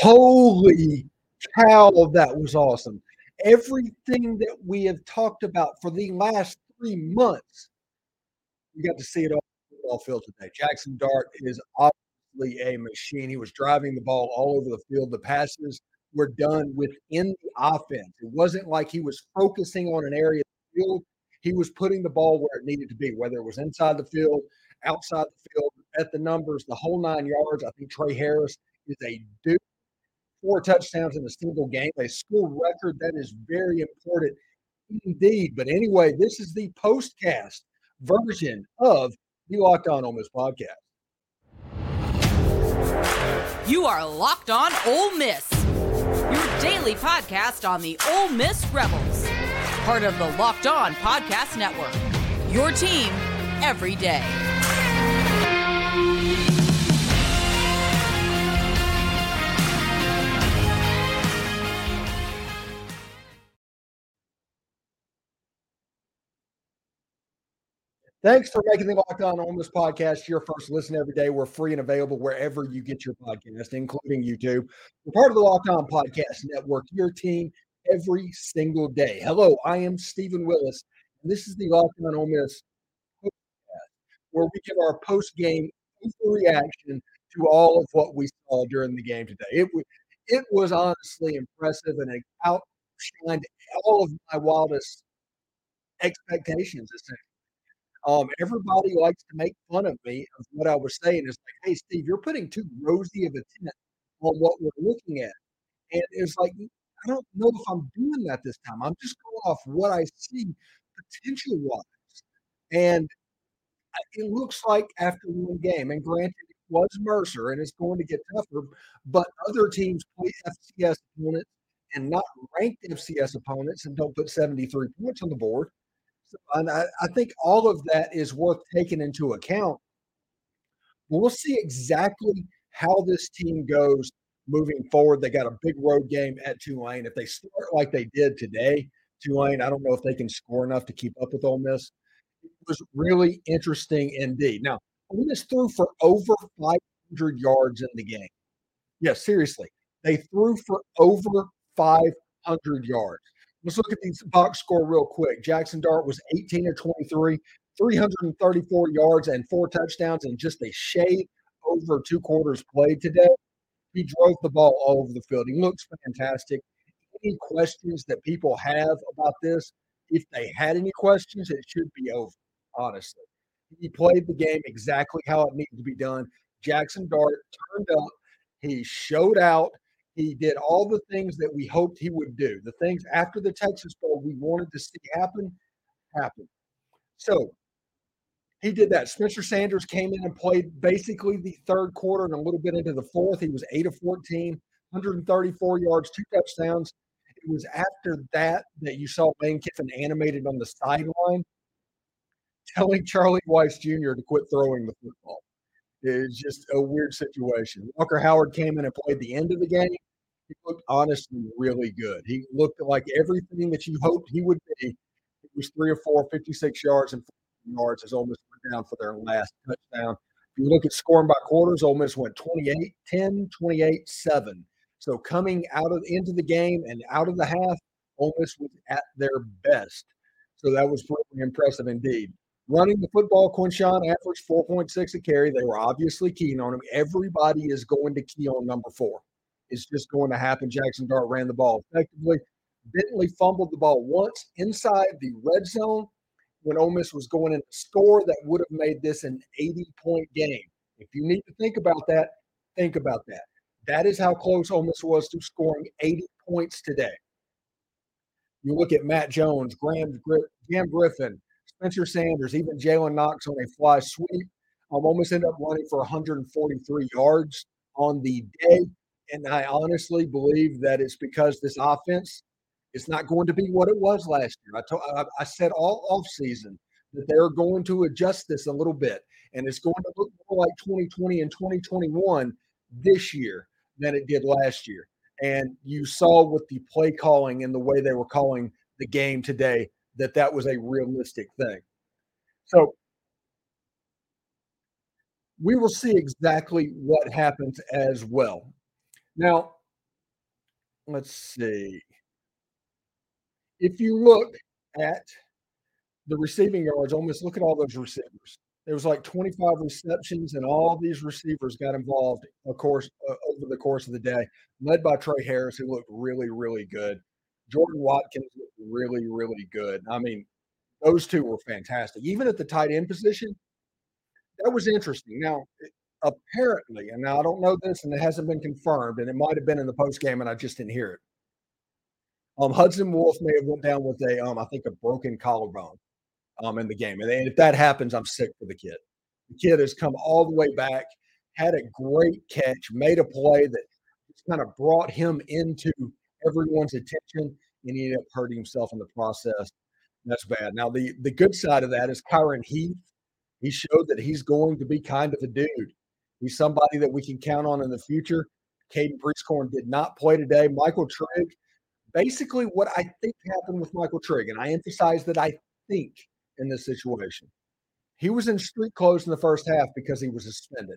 Holy cow, that was awesome. Everything that we have talked about for the last three months, we got to see it all football field today. Jaxson Dart is obviously a machine. He was driving the ball all over the field. The passes were done within the offense. It wasn't like he was focusing on an area of the field. He was putting the ball where it needed to be, whether it was inside the field, outside the field, at the numbers, the whole nine yards. I think Tre Harris is a dude. Four touchdowns in a single game, a school record. That is very important indeed. But anyway, this is the postcast version of the Locked On Ole Miss podcast. You are Locked On Ole Miss, your daily podcast on the Ole Miss Rebels, part of the Locked On Podcast Network. Your team every day. Thanks for making the Locked On Miss podcast your first listen every day. We're free and available wherever you get your podcast, including YouTube. We're part of the Locked On Podcast Network, your team every single day. Hello, I am Steven Willis, and this is the Locked On Ole Miss podcast, where we give our post game reaction to all of what we saw during the game today. It was it was honestly impressive and it outshined all of my wildest expectations. Essentially. Um, everybody likes to make fun of me of what I was saying. It's like, hey, Steve, you're putting too rosy of a tint on what we're looking at. And it's like, I don't know if I'm doing that this time. I'm just going off what I see potential wise. And it looks like after one game, and granted, it was Mercer and it's going to get tougher, but other teams play FCS opponents and not ranked FCS opponents and don't put 73 points on the board. And I, I think all of that is worth taking into account. We'll see exactly how this team goes moving forward. They got a big road game at Tulane. If they start like they did today, Tulane, I don't know if they can score enough to keep up with Ole Miss. It was really interesting indeed. Now, Ole Miss threw for over 500 yards in the game. Yeah, seriously. They threw for over 500 yards. Let's look at these box score real quick. Jaxson Dart was 18 of 23, 334 yards and four touchdowns in just a shade over two quarters played today. He drove the ball all over the field. He looks fantastic. Any questions that people have about this, if they had any questions, it should be over, honestly. He played the game exactly how it needed to be done. Jaxson Dart turned up. He showed out. He did all the things that we hoped he would do. The things after the Texas Bowl we wanted to see happen, happened. So he did that. Spencer Sanders came in and played basically the third quarter and a little bit into the fourth. He was 8 of 14, 134 yards, two touchdowns. It was after that that you saw Lane Kiffin animated on the sideline telling Charlie Weis Jr. to quit throwing the football. It's just a weird situation. Walker Howard came in and played the end of the game. He looked honestly really good. He looked like everything that you hoped he would be. It was three or four, 56 yards and yards as Ole Miss went down for their last touchdown. If you look at scoring by quarters, Ole Miss went 28 10, 28 7. So coming out of into the game and out of the half, Ole Miss was at their best. So that was pretty impressive indeed. Running the football, Quinshon averaged 4.6 a carry. They were obviously keen on him. Everybody is going to key on number four. It's just going to happen. Jaxson Dart ran the ball effectively. Bentley fumbled the ball once inside the red zone when Ole Miss was going in a score that would have made this an 80 point game. If you need to think about that, think about that. That is how close Ole Miss was to scoring 80 points today. You look at Matt Jones, Graham, Graham Griffin, Spencer Sanders, even Jalen Knox on a fly sweep. Um, almost ended up running for 143 yards on the day. And I honestly believe that it's because this offense is not going to be what it was last year. I, told, I, I said all off season that they're going to adjust this a little bit, and it's going to look more like 2020 and 2021 this year than it did last year. And you saw with the play calling and the way they were calling the game today that that was a realistic thing. So we will see exactly what happens as well. Now, let's see. If you look at the receiving yards, almost look at all those receivers. There was like 25 receptions, and all these receivers got involved, of course, uh, over the course of the day, led by Tre Harris, who looked really, really good. Jordan Watkins looked really, really good. I mean, those two were fantastic. Even at the tight end position, that was interesting. Now, apparently, and now I don't know this, and it hasn't been confirmed, and it might have been in the post game, and I just didn't hear it. Um, Hudson Wolfe may have went down with a, um, I think, a broken collarbone, um, in the game, and if that happens, I'm sick for the kid. The kid has come all the way back, had a great catch, made a play that kind of brought him into everyone's attention, and he ended up hurting himself in the process. That's bad. Now, the the good side of that is Kyron Heath. He showed that he's going to be kind of a dude. He's somebody that we can count on in the future. Caden Prieskorn did not play today. Michael Trigg, basically what I think happened with Michael Trigg, and I emphasize that I think in this situation. He was in street clothes in the first half because he was suspended.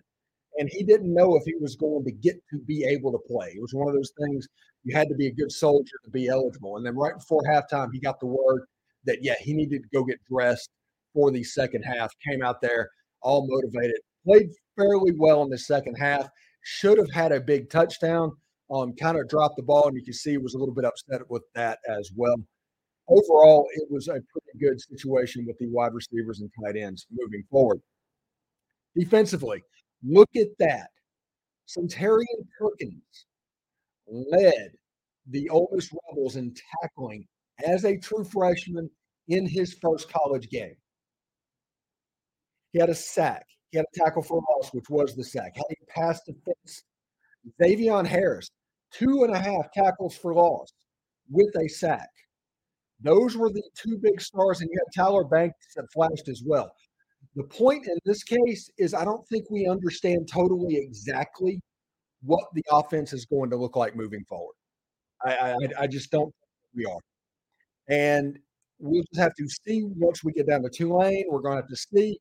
And he didn't know if he was going to get to be able to play. It was one of those things you had to be a good soldier to be eligible. And then right before halftime, he got the word that, yeah, he needed to go get dressed for the second half. Came out there all motivated, played fairly well in the second half. Should have had a big touchdown. Um, kind of dropped the ball, and you can see he was a little bit upset with that as well. Overall, it was a pretty good situation with the wide receivers and tight ends moving forward. Defensively, look at that. Suntarine Perkins led the Ole Rebels in tackling as a true freshman in his first college game. He had a sack. He had a tackle for loss, which was the sack. Had a pass defense. Zxavian Harris, two and a half tackles for loss with a sack. Those were the two big stars, and you had Tyler Banks that flashed as well. The point in this case is I don't think we understand totally exactly what the offense is going to look like moving forward. I, I, I just don't we are. And we'll just have to see once we get down to Tulane. We're going to have to see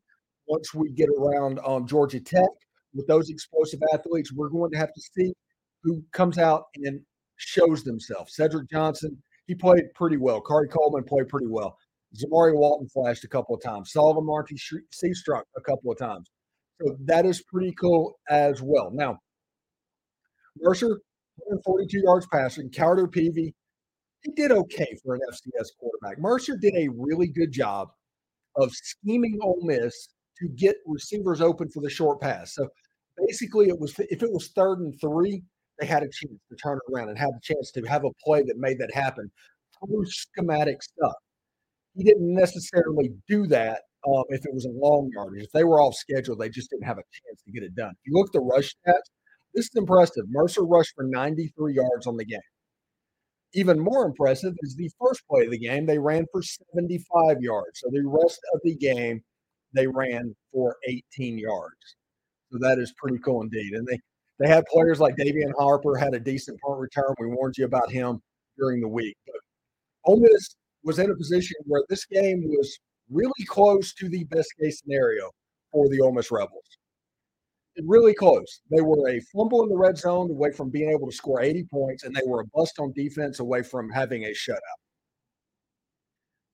once we get around um, Georgia Tech with those explosive athletes. We're going to have to see who comes out and shows themselves. Cedric Johnson, he played pretty well. Khari Coleman played pretty well. Zamari Walton flashed a couple of times. Solomon Marty C struck a couple of times. So that is pretty cool as well. Now, Mercer, 142 yards passing. Carter Peevy, he did okay for an FCS quarterback. Mercer did a really good job of scheming Ole Miss to get receivers open for the short pass. So basically, it was if it was third and three, they had a chance to turn it around and have a chance to have a play that made that happen through schematic stuff. He didn't necessarily do that um, if it was a long yardage. If they were off schedule, they just didn't have a chance to get it done. If you look at the rush stats, this is impressive. Mercer rushed for 93 yards on the game. Even more impressive is the first play of the game. They ran for 75 yards. So the rest of the game, they ran for 18 yards. So that is pretty cool indeed. And they they had players like Davian Harper had a decent punt return. We warned you about him during the week. But Ole Miss was in a position where this game was really close to the best case scenario for the Ole Miss Rebels. Really close. They were a fumble in the red zone away from being able to score 80 points, and they were a bust on defense away from having a shutout.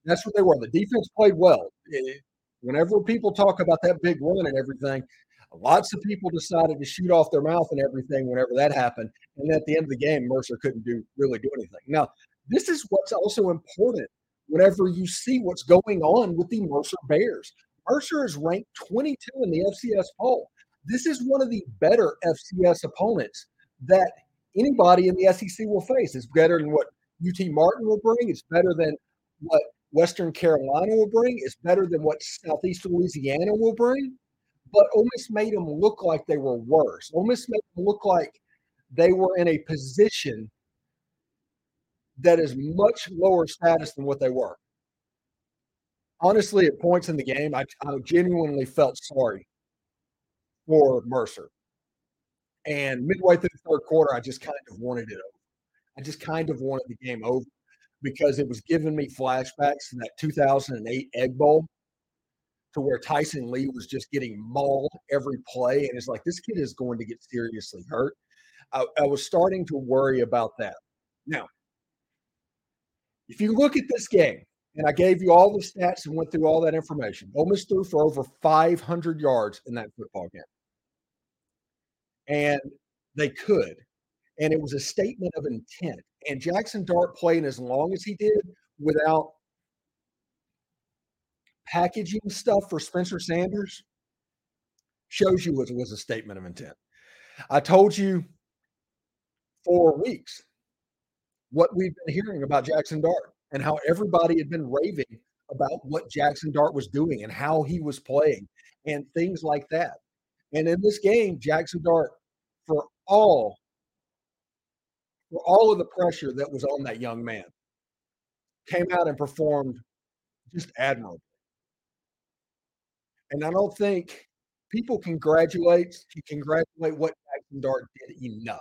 That's what they were. The defense played well. It, whenever people talk about that big run and everything, lots of people decided to shoot off their mouth and everything whenever that happened. And at the end of the game, Mercer couldn't do really do anything. Now, this is what's also important whenever you see what's going on with the Mercer Bears. Mercer is ranked 22 in the FCS poll. This is one of the better FCS opponents that anybody in the SEC will face. It's better than what UT Martin will bring. It's better than what Western Carolina will bring. It's better than what Southeast Louisiana will bring. But Ole Miss made them look like they were worse. Ole Miss made them look like they were in a position that is much lower status than what they were. Honestly, at points in the game, I, I genuinely felt sorry for Mercer. And midway through the third quarter, I just kind of wanted it over. I just kind of wanted the game over because it was giving me flashbacks to that 2008 Egg Bowl to where Tyson Lee was just getting mauled every play. And it's like, this kid is going to get seriously hurt. I, I was starting to worry about that. Now, if you look at this game, and I gave you all the stats and went through all that information, Ole Miss threw for over 500 yards in that football game. And they could. And it was a statement of intent. And Jaxson Dart playing as long as he did without packaging stuff for Spencer Sanders shows you it was a statement of intent. I told you for weeks what we've been hearing about Jaxson Dart and how everybody had been raving about what Jaxson Dart was doing and how he was playing and things like that. And in this game, Jaxson Dart, for all for all of the pressure that was on that young man, came out and performed just admirably. And I don't think people congratulate congratulate what Jaxson Dart did enough,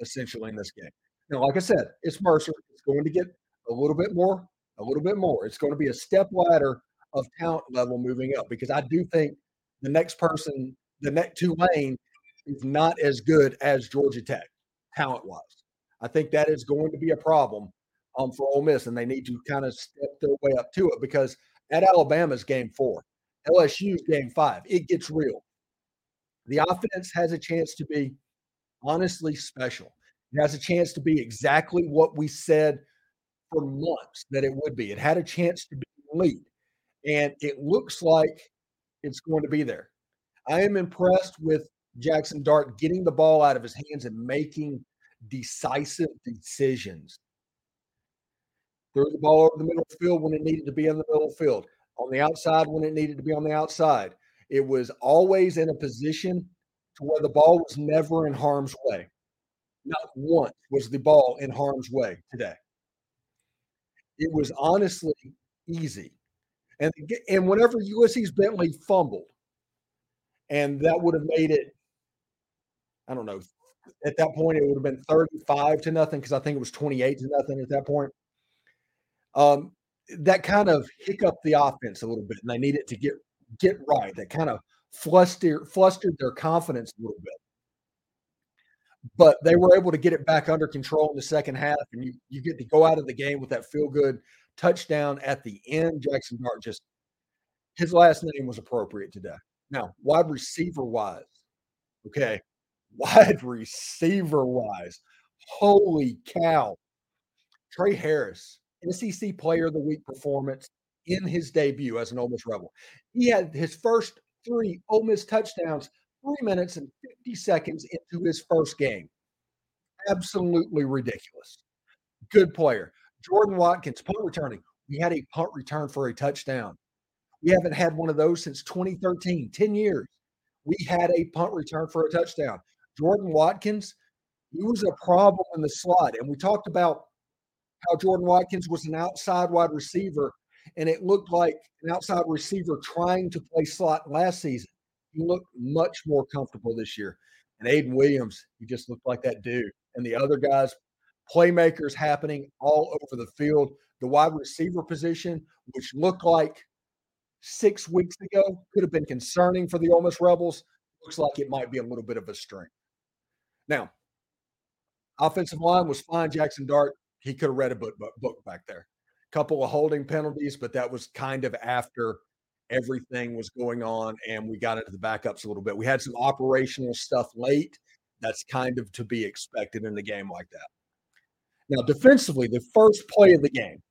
essentially in this game. Know, like I said, it's Mercer. It's going to get a little bit more, a little bit more. It's going to be a step ladder of talent level moving up because I do think the next person, the next Tulane, is not as good as Georgia Tech talent wise. I think that is going to be a problem um, for Ole Miss, and they need to kind of step their way up to it because at Alabama's game four, LSU's game five, it gets real. The offense has a chance to be honestly special. It has a chance to be exactly what we said for months that it would be. It had a chance to be elite, and it looks like it's going to be there. I am impressed with Jaxson Dart getting the ball out of his hands and making decisive decisions. Threw the ball over the middle the field when it needed to be in the middle field, on the outside when it needed to be on the outside. It was always in a position to where the ball was never in harm's way. Not once was the ball in harm's way today it was honestly easy. And and whenever Ulysses Bentley fumbled, and that would have made it, I don't know, at that point it would have been 35 to nothing because I think it was 28 to nothing at that point. Um, that kind of hiccuped the offense a little bit, and they needed to get get right. That kind of flustered flustered their confidence a little bit but they were able to get it back under control in the second half, and you you get to go out of the game with that feel good touchdown at the end. Jaxson Dart just his last name was appropriate today. Now, wide receiver wise, okay, wide receiver wise, holy cow, Tre Harris, SEC Player of the Week performance in his debut as an Ole Miss Rebel. He had his first three Ole Miss touchdowns three minutes and 50 seconds into his first game. Absolutely ridiculous. Good player. Jordan Watkins, punt returning. We had a punt return for a touchdown. We haven't had one of those since 2013, 10 years. We had a punt return for a touchdown. Jordan Watkins, he was a problem in the slot. And we talked about how Jordan Watkins was an outside wide receiver, and it looked like an outside receiver trying to play slot last season. He looked much more comfortable this year. And Ayden Williams, he just looked like that dude. And the other guys, playmakers happening all over the field. The wide receiver position, which looked like six weeks ago could have been concerning for the Ole Miss Rebels, looks like it might be a little bit of a strength. Now, offensive line was fine. Jaxson Dart, he could have read a book, book back there. Couple of holding penalties, but that was kind of after everything was going on and we got into the backups a little bit. We had some operational stuff late. That's kind of to be expected in a game like that. Now, defensively, the first play of the game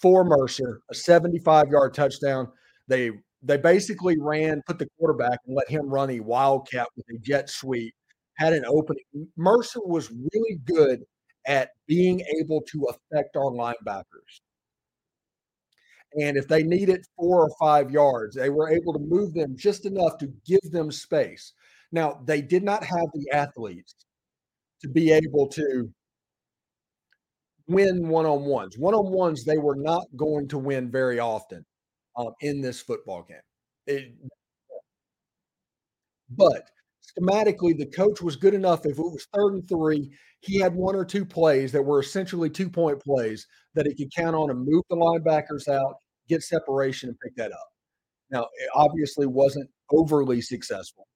for Mercer, a 75 yard touchdown. They they basically ran, put the quarterback and let him run a wildcat with a jet sweep, had an opening. Mercer was really good at being able to affect our linebackers. And if they needed four or five yards, they were able to move them just enough to give them space. Now, they did not have the athletes to be able to win one on ones. One on ones, they were not going to win very often um, in this football game. It, but schematically, the coach was good enough. If it was third and three, he had one or two plays that were essentially two point plays that he could count on and move the linebackers out get separation and pick that up. Now, it obviously wasn't overly successful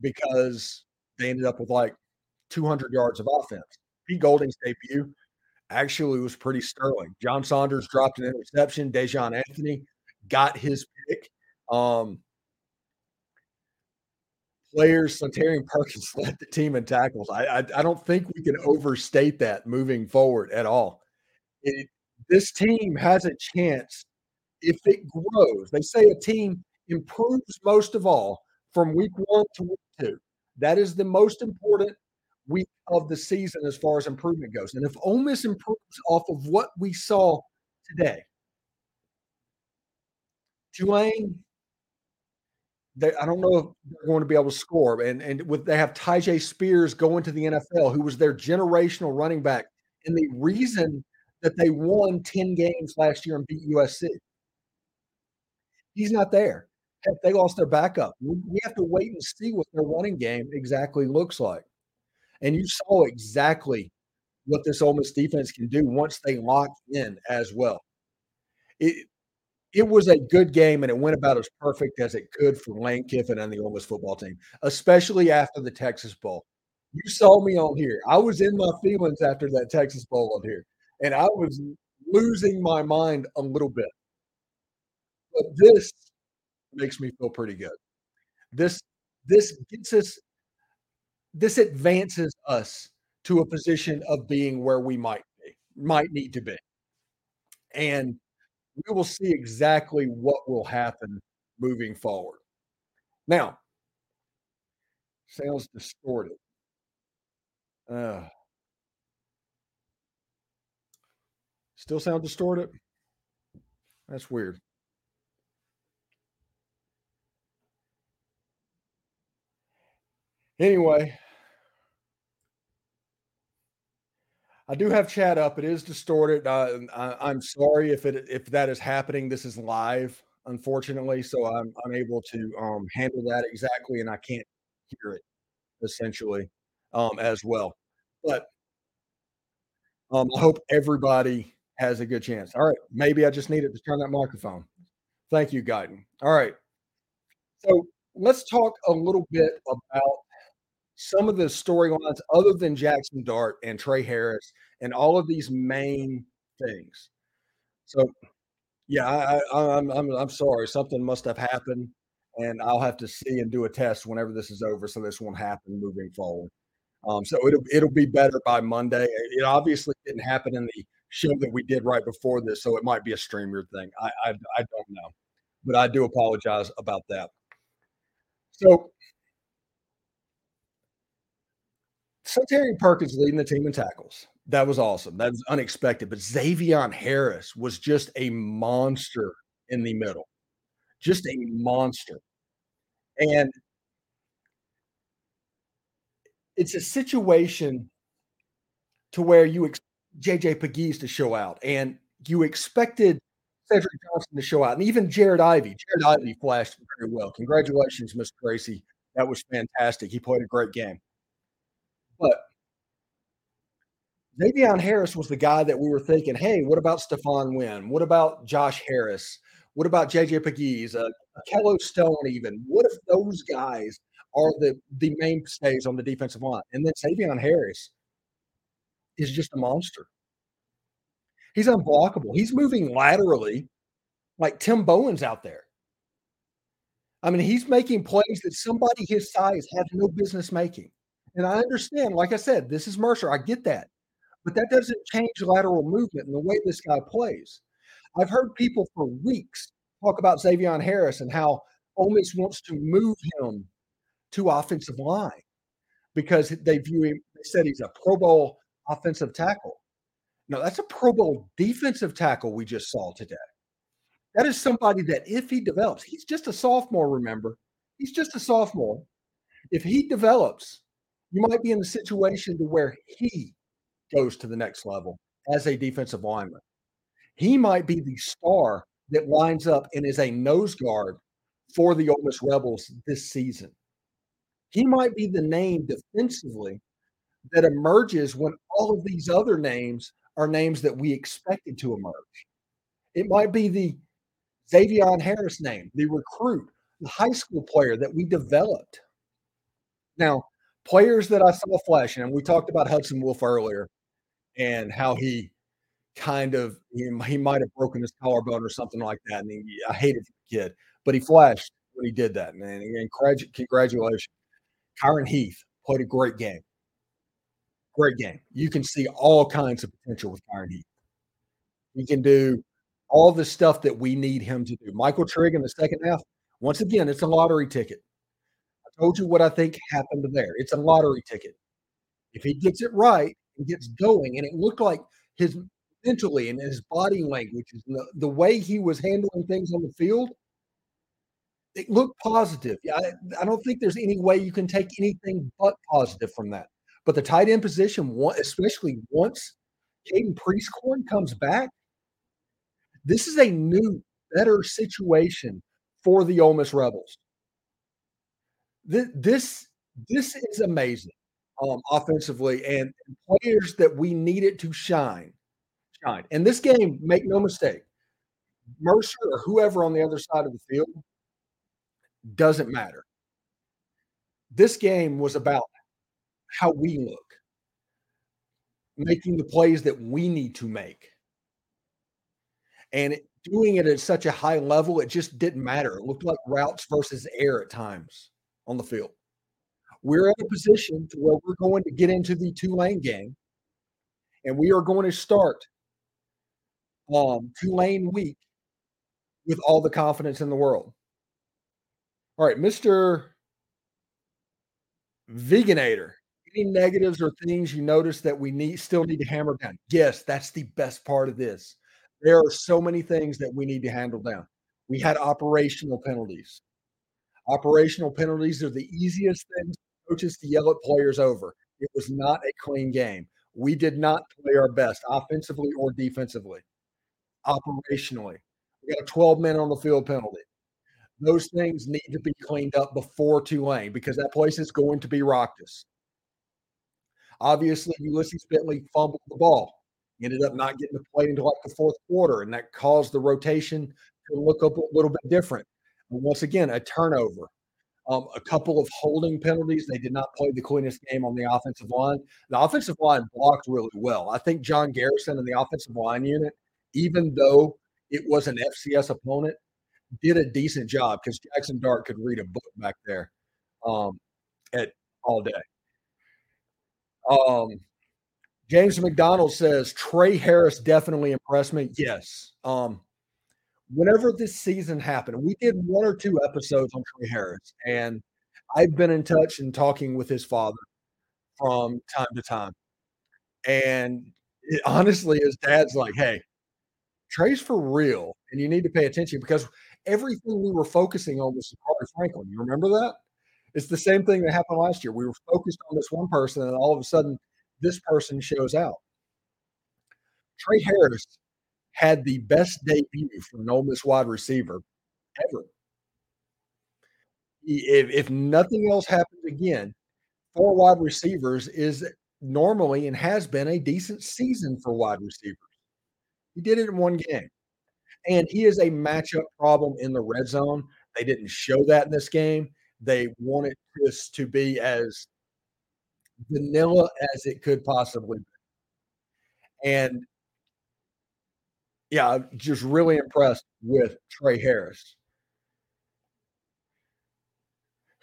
because they ended up with like 200 yards of offense. Pete Golding's debut actually was pretty sterling. John Saunders dropped an interception. Daijahn Anthony got his pick. Um, players, Suntarine Perkins led the team in tackles. I, I, I don't think we can overstate that moving forward at all. It, this team has a chance if it grows. They say a team improves most of all from week one to week two. That is the most important week of the season as far as improvement goes. And if Ole Miss improves off of what we saw today, Tulane, they, I don't know if they're going to be able to score. And and with they have Tyjae Spears going to the NFL, who was their generational running back, and the reason that they won 10 games last year and beat USC. He's not there. They lost their backup. We have to wait and see what their running game exactly looks like. And you saw exactly what this Ole Miss defense can do once they lock in as well. It it was a good game and it went about as perfect as it could for Lane Kiffin and the Ole Miss football team, especially after the Texas Bowl. You saw me on here. I was in my feelings after that Texas Bowl on here, and I was losing my mind a little bit. But this makes me feel pretty good. This this gets us this advances us to a position of being where we might be, might need to be. And we will see exactly what will happen moving forward. Now, sounds distorted. Uh, still sound distorted? That's weird. Anyway, I do have chat up. It is distorted. Uh, I, am sorry if it if that is happening. This is live, unfortunately, so I'm unable to um, handle that exactly, and I can't hear it essentially um, as well. But um, I hope everybody has a good chance. All right, maybe I just needed to turn that microphone. Thank you, Guyton. All right, so let's talk a little bit about some of the storylines other than Jaxson Dart and Tre Harris and all of these main things. So, yeah, I, I, I'm I'm I'm sorry. Something must have happened, and I'll have to see and do a test whenever this is over, so this won't happen moving forward. Um, so it'll it'll be better by Monday. It obviously didn't happen in the show that we did right before this, so it might be a streamer thing. I I, I don't know, but I do apologize about that. So Suntarine Perkins leading the team in tackles. That was awesome. That was unexpected. But Xavier Harris was just a monster in the middle, just a monster. And it's a situation to where you ex- JJ Pegues to show out, and you expected Cedric Johnson to show out, and even Jared Ivey. Jared Ivey flashed very well. Congratulations, Mr. Gracie. That was fantastic. He played a great game. But Xavier Harris was the guy that we were thinking, hey, what about Stephon Wynn? What about Josh Harris? What about JJ Pegues? Uh, Kello Stone, even? What if those guys are the, the mainstays on the defensive line? And then Xavier Harris is just a monster. He's unblockable. He's moving laterally like Tim Bowen's out there. I mean, he's making plays that somebody his size has no business making. And I understand, like I said, this is Mercer. I get that. But that doesn't change lateral movement and the way this guy plays. I've heard people for weeks talk about Xavier Harris and how Ole Miss wants to move him to offensive line because they view him, they said he's a Pro Bowl offensive tackle. No, that's a Pro Bowl defensive tackle we just saw today. That is somebody that if he develops, he's just a sophomore, remember? He's just a sophomore. If he develops you might be in the situation to where he goes to the next level as a defensive lineman. He might be the star that lines up and is a nose guard for the Ole Miss Rebels this season. He might be the name defensively that emerges when all of these other names are names that we expected to emerge. It might be the Xavier Harris name, the recruit, the high school player that we developed. Now, players that I saw flashing, and we talked about Hudson Wolfe earlier. and how he kind of he, he might have broken his collarbone or something like that. And he, I hated the kid, but he flashed when he did that, man. And congratulations. Kyron Heath played a great game. Great game. You can see all kinds of potential with Kyron Heath. He can do all the stuff that we need him to do. Michael Trigg in the second half, once again, it's a lottery ticket. Told you what I think happened there. It's a lottery ticket. If he gets it right and gets going, and it looked like his mentally and his body language, the, the way he was handling things on the field, it looked positive. Yeah, I, I, don't think there's any way you can take anything but positive from that. But the tight end position, especially once Caden Prieskorn comes back, this is a new, better situation for the Ole Miss Rebels. This this, this is amazing um, offensively, and players that we needed to shine, shine. And this game, make no mistake, Mercer or whoever on the other side of the field doesn't matter. This game was about how we look, making the plays that we need to make. And it, doing it at such a high level, it just didn't matter. It looked like routes versus air at times on the field. We're in a position to where we're going to get into the Tulane game, and we are going to start um, Tulane week with all the confidence in the world. All right, Mr. Veganator. Any negatives or things you notice that we need still need to hammer down? Yes, that's the best part of this. There are so many things that we need to handle down. We had operational penalties. Operational penalties are the easiest things coaches to yell at players over. It was not a clean game. We did not play our best offensively or defensively. Operationally, we got a 12 men on the field penalty those things need to be cleaned up before Tulane because that place is going to be raucous. Obviously, Ulysses Bentley fumbled the ball, ended up not getting to play until like the fourth quarter, and that caused the rotation to look a little bit different. Once again, a turnover, um, a couple of holding penalties. They did not play the cleanest game on the offensive line. The offensive line blocked really well. I think John Garrison and the offensive line unit, even though it was an FCS opponent, did a decent job because Jaxson Dart could read a book back there um, at all day. Um, James McDonald says Tre Harris definitely impressed me. Yes. Um, whenever this season happened, we did one or two episodes on Tre Harris, and I've been in touch and talking with his father from time to time. And it, honestly, his dad's like, "Hey, Tre's for real, and you need to pay attention because everything we were focusing on was Carter Franklin. You remember that? It's the same thing that happened last year. We were focused on this one person, and all of a sudden, this person shows out. Tre Harris had the best debut for an Ole Miss wide receiver ever. If, if nothing else happens again, four wide receivers is normally and has been a decent season for wide receivers. He did it in one game. And he is a matchup problem in the red zone. They didn't show that in this game. They wanted this to be as vanilla as it could possibly be. And yeah, I'm just really impressed with Tre Harris.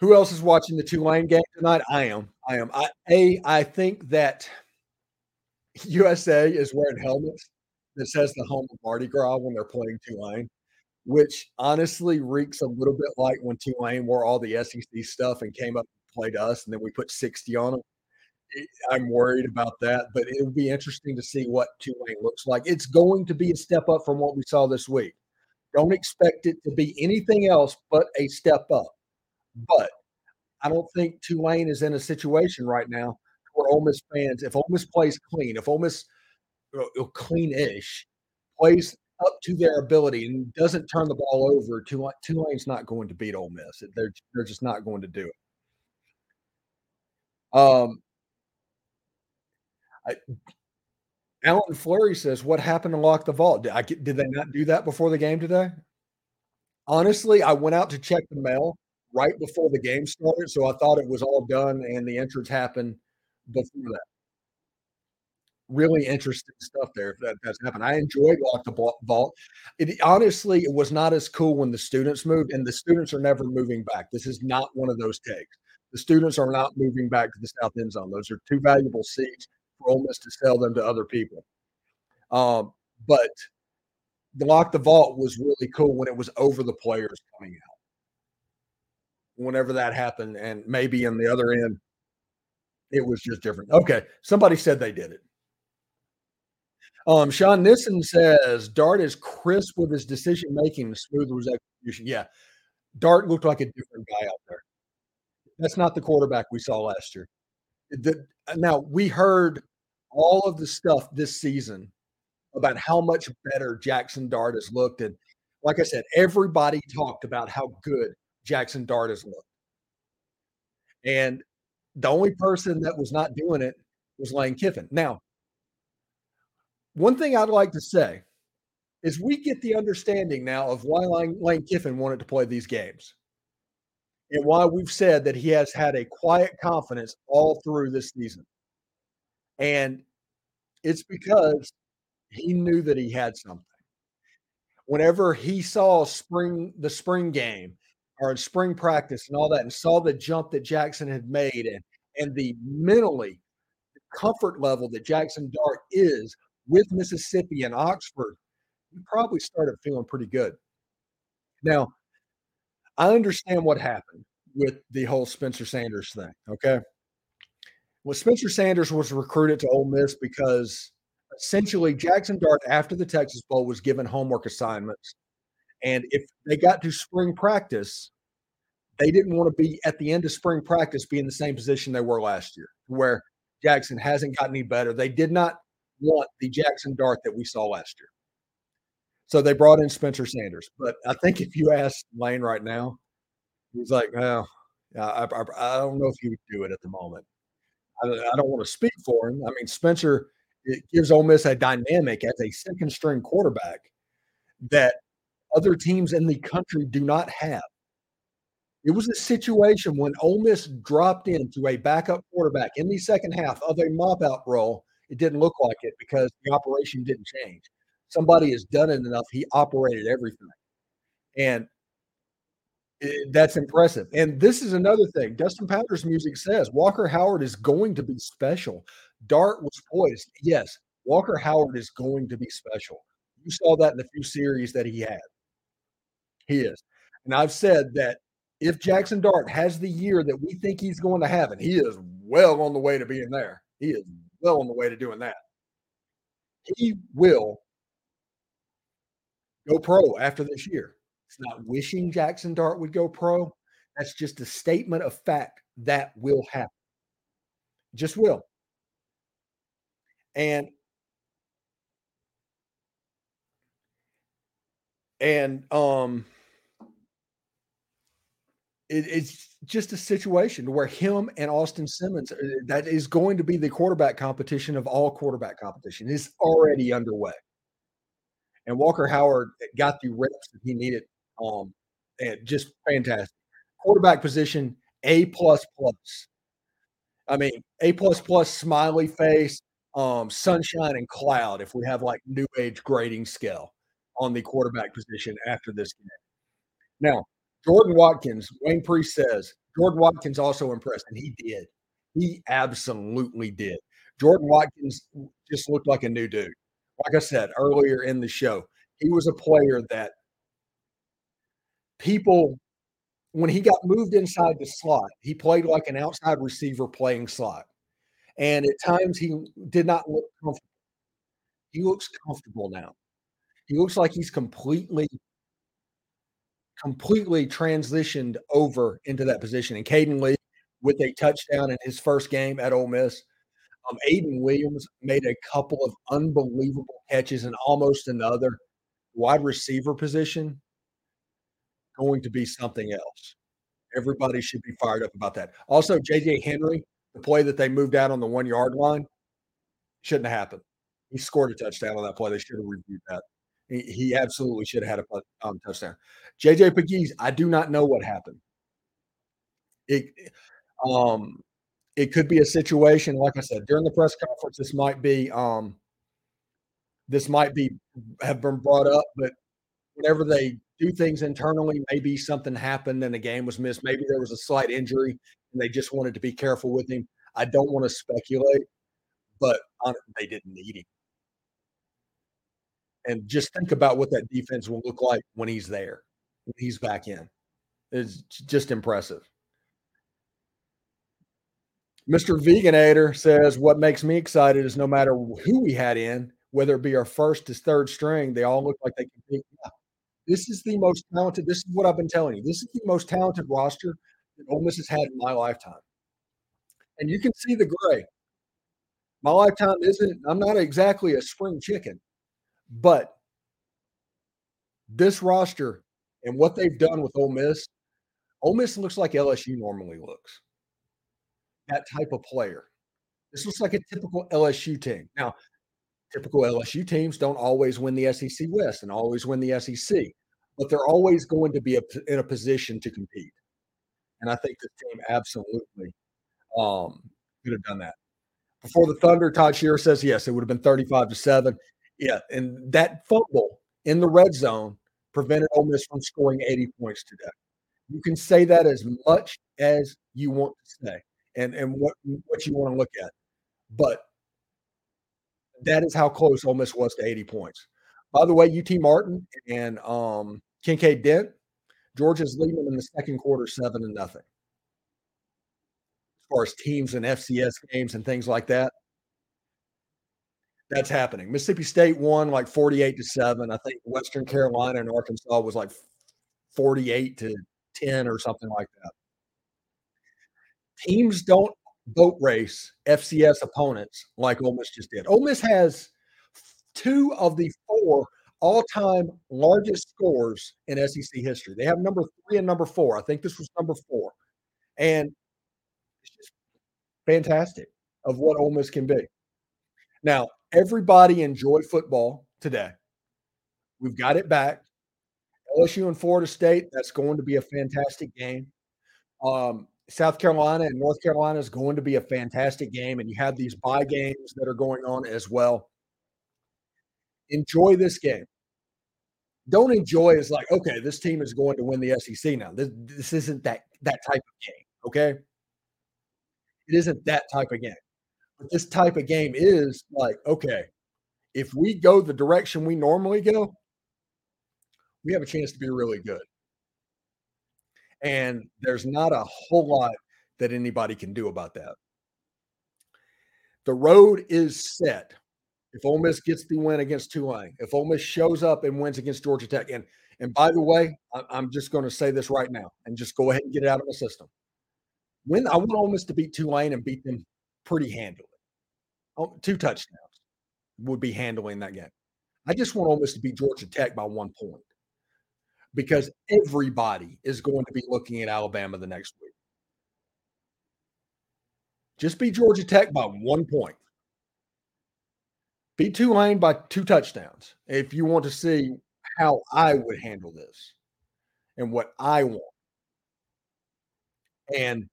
Who else is watching the Tulane game tonight? I am. I am. I a I think that USA is wearing helmets that says the home of Mardi Gras when they're playing Tulane, which honestly reeks a little bit like when Tulane wore all the SEC stuff and came up and played us, and then we put 60 on them. I'm worried about that, but it'll be interesting to see what Tulane looks like. It's going to be a step up from what we saw this week. Don't expect it to be anything else but a step up. But I don't think Tulane is in a situation right now where Ole Miss fans, if Ole Miss plays clean, if Ole Miss clean-ish, plays up to their ability and doesn't turn the ball over, Tulane's not going to beat Ole Miss. They're they're just not going to do it. Um, I, Alan Flurry says, "What happened to lock the vault? Did, I, did they not do that before the game today?" Honestly, I went out to check the mail right before the game started, so I thought it was all done and the entrance happened before that. really interesting stuff there that, that's happened. I enjoyed Lock the Vault. It honestly it was not as cool when the students moved, and the students are never moving back. This is not one of those takes. The students are not moving back to the south end zone. Those are two valuable seats for Ole Miss to sell them to other people. Um, but the Lock the Vault was really cool when it was over the players coming out. Whenever that happened, and maybe in the other end, it was just different. Okay, somebody said they did it. Um, Sean Nissen says Dart is crisp with his decision making, smooth with his execution. Yeah, Dart looked like a different guy out there. That's not the quarterback we saw last year. The, uh, now we heard all of the stuff this season about how much better Jaxson Dart has looked, and like I said, everybody talked about how good Jaxson Dart has looked. And the only person that was not doing it was Lane Kiffin. Now, one thing I'd like to say is we get the understanding now of why Lane, Lane Kiffin wanted to play these games and why we've said that he has had a quiet confidence all through this season. And it's because he knew that he had something. Whenever he saw spring the spring game or in spring practice and all that, and saw the jump that Jaxson had made and and the mentally comfort level that Jaxson Dart is with Mississippi and Oxford, he probably started feeling pretty good. Now, I understand what happened with the whole Spencer Sanders thing. Okay. Well, Spencer Sanders was recruited to Ole Miss because essentially Jaxson Dart, after the Texas Bowl, was given homework assignments. And if they got to spring practice, they didn't want to be at the end of spring practice be in the same position they were last year, where Jaxson hasn't gotten any better. They did not want the Jaxson Dart that we saw last year. So they brought in Spencer Sanders. But I think if you ask Lane right now, he's like, well, I, I, I don't know if he would do it at the moment. I, I don't want to speak for him. I mean, Spencer it gives Ole Miss a dynamic as a second string quarterback that other teams in the country do not have. It was a situation when Ole Miss dropped into a backup quarterback in the second half of a mop out role. It didn't look like it because the operation didn't change. Somebody has done it enough. He operated everything. And that's impressive. And this is another thing. Dustin Powder's music says Walker Howard is going to be special. Dart was poised. Yes, Walker Howard is going to be special. You saw that in the few series that he had. He is. And I've said that if Jaxson Dart has the year that we think he's going to have, and he is well on the way to being there, he is well on the way to doing that. He will go pro after this year. It's not wishing Jaxson Dart would go pro. That's just a statement of fact that will happen. Just will. And and um it, it's just a situation where him and Austin Simmons uh, that is going to be the quarterback competition of all quarterback competition is already underway. And Walker Howard got the reps that he needed. Um, and just fantastic. Quarterback position, A plus plus. I mean, A plus plus smiley face, um, sunshine and cloud if we have like new age grading scale on the quarterback position after this game. Now, Jordan Watkins, Wayne Priest says, Jordan Watkins also impressed, and he did. He absolutely did. Jordan Watkins just looked like a new dude. Like I said earlier in the show, he was a player that people, when he got moved inside the slot, he played like an outside receiver playing slot. And at times he did not look comfortable. He looks comfortable now. He looks like he's completely completely transitioned over into that position. And Caden Lee with a touchdown in his first game at Ole Miss. Um, Ayden Williams made a couple of unbelievable catches and almost another wide receiver position. Going to be something else. Everybody should be fired up about that. Also, JJ Henry, the play that they moved out on the one yard line, shouldn't have happened. He scored a touchdown on that play. They should have reviewed that. He, he absolutely should have had a um, touchdown. JJ Pegues, I do not know what happened. It, um, it could be a situation, like I said, during the press conference, this might be um this might be have been brought up, but whenever they do things internally, maybe something happened and the game was missed. Maybe there was a slight injury and they just wanted to be careful with him. I don't want to speculate, but they didn't need him. And just think about what that defense will look like when he's there, when he's back in. It's just impressive. Mr. Veganator says, What makes me excited is no matter who we had in, whether it be our first to third string, they all look like they can. Yeah. This is the most talented. This is what I've been telling you. This is the most talented roster that Ole Miss has had in my lifetime. And you can see the gray. My lifetime isn't, I'm not exactly a spring chicken, but this roster and what they've done with Ole Miss, Ole Miss looks like LSU normally looks that type of player. This looks like a typical LSU team. Now, typical LSU teams don't always win the SEC West and always win the SEC, but they're always going to be a, in a position to compete. And I think this team absolutely um, could have done that. Before the Thunder, Todd Shearer says yes, it would have been 35 to 7. Yeah, and that fumble in the red zone prevented Ole Miss from scoring 80 points today. You can say that as much as you want to say and and what what you want to look at. But that is how close Ole Miss was to 80 points. By the way, UT Martin and um, Kinkead Dent, Georgia's leading them in the second quarter, seven and nothing. As far as teams and FCS games and things like that, that's happening. Mississippi State won like 48 to 7. I think Western Carolina and Arkansas was like 48 to 10 or something like that teams don't boat race FCS opponents like Ole Miss just did. Ole Miss has two of the four all-time largest scores in SEC history. They have number three and number four. I think this was number four, and it's just fantastic of what Ole Miss can be. Now, everybody enjoyed football today. We've got it back. LSU and Florida State. That's going to be a fantastic game. Um, South Carolina and North Carolina is going to be a fantastic game, and you have these bye games that are going on as well. Enjoy this game. Don't enjoy as like, okay, this team is going to win the SEC now. This, this isn't that that type of game. Okay, it isn't that type of game. But this type of game is like, okay, if we go the direction we normally go, we have a chance to be really good. And there's not a whole lot that anybody can do about that. The road is set. If Ole Miss gets the win against Tulane, if Ole Miss shows up and wins against Georgia Tech, and and by the way, I'm just going to say this right now and just go ahead and get it out of the system. When I want Ole Miss to beat Tulane and beat them pretty handily, oh, two touchdowns would be handling that game. I just want Ole Miss to beat Georgia Tech by one point because everybody is going to be looking at Alabama the next week. Just beat Georgia Tech by one point. Beat Tulane by two touchdowns if you want to see how I would handle this and what I want. And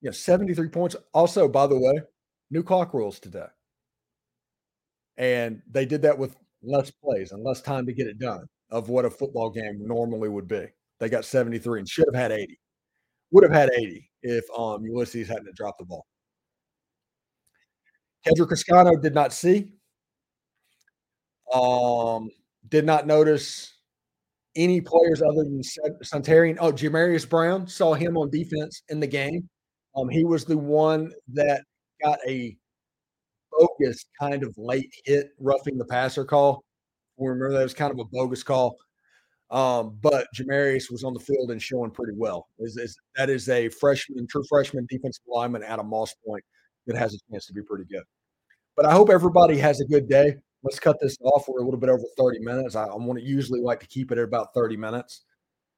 you know, 73 points. Also, by the way, new clock rules today. And they did that with less plays and less time to get it done of what a football game normally would be. They got 73 and should have had 80. Would have had 80 if um, Ulysses hadn't dropped the ball. Kedrick Cascano did not see. Um, did not notice any players other than Suntarine. Oh, Jamarius Brown saw him on defense in the game. Um, he was the one that got a focused kind of late hit roughing the passer call. Remember that was kind of a bogus call. Um, but Jamarius was on the field and showing pretty well. Is, that is a freshman, true freshman defensive lineman out of Moss Point that has a chance to be pretty good. But I hope everybody has a good day. Let's cut this off. We're a little bit over 30 minutes. I, I want to usually like to keep it at about 30 minutes.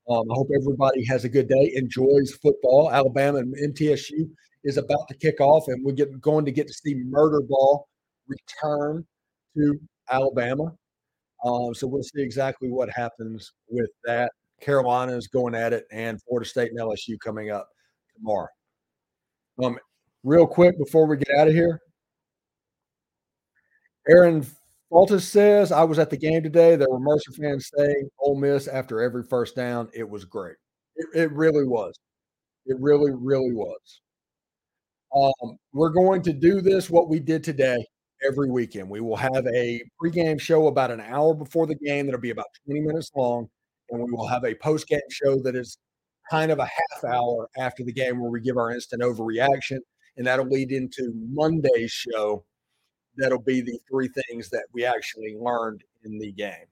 Um, I hope everybody has a good day, enjoys football. Alabama and MTSU is about to kick off, and we're going to get to see Murder Ball return to Alabama. Um, so we'll see exactly what happens with that. Carolina is going at it, and Florida State and LSU coming up tomorrow. Um, real quick before we get out of here, Aaron Faltis says, I was at the game today. There were Mercer fans saying Ole Miss after every first down. It was great. It, it really was. It really, really was. Um, we're going to do this, what we did today, every weekend. We will have a pregame show about an hour before the game that'll be about 20 minutes long. And we will have a postgame show that is kind of a half hour after the game where we give our instant overreaction. And that'll lead into Monday's show. That'll be the three things that we actually learned in the game.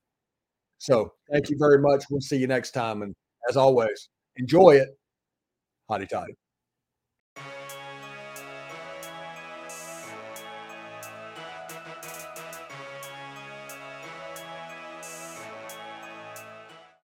So thank you very much. We'll see you next time. And as always, enjoy it. Hotty toddy.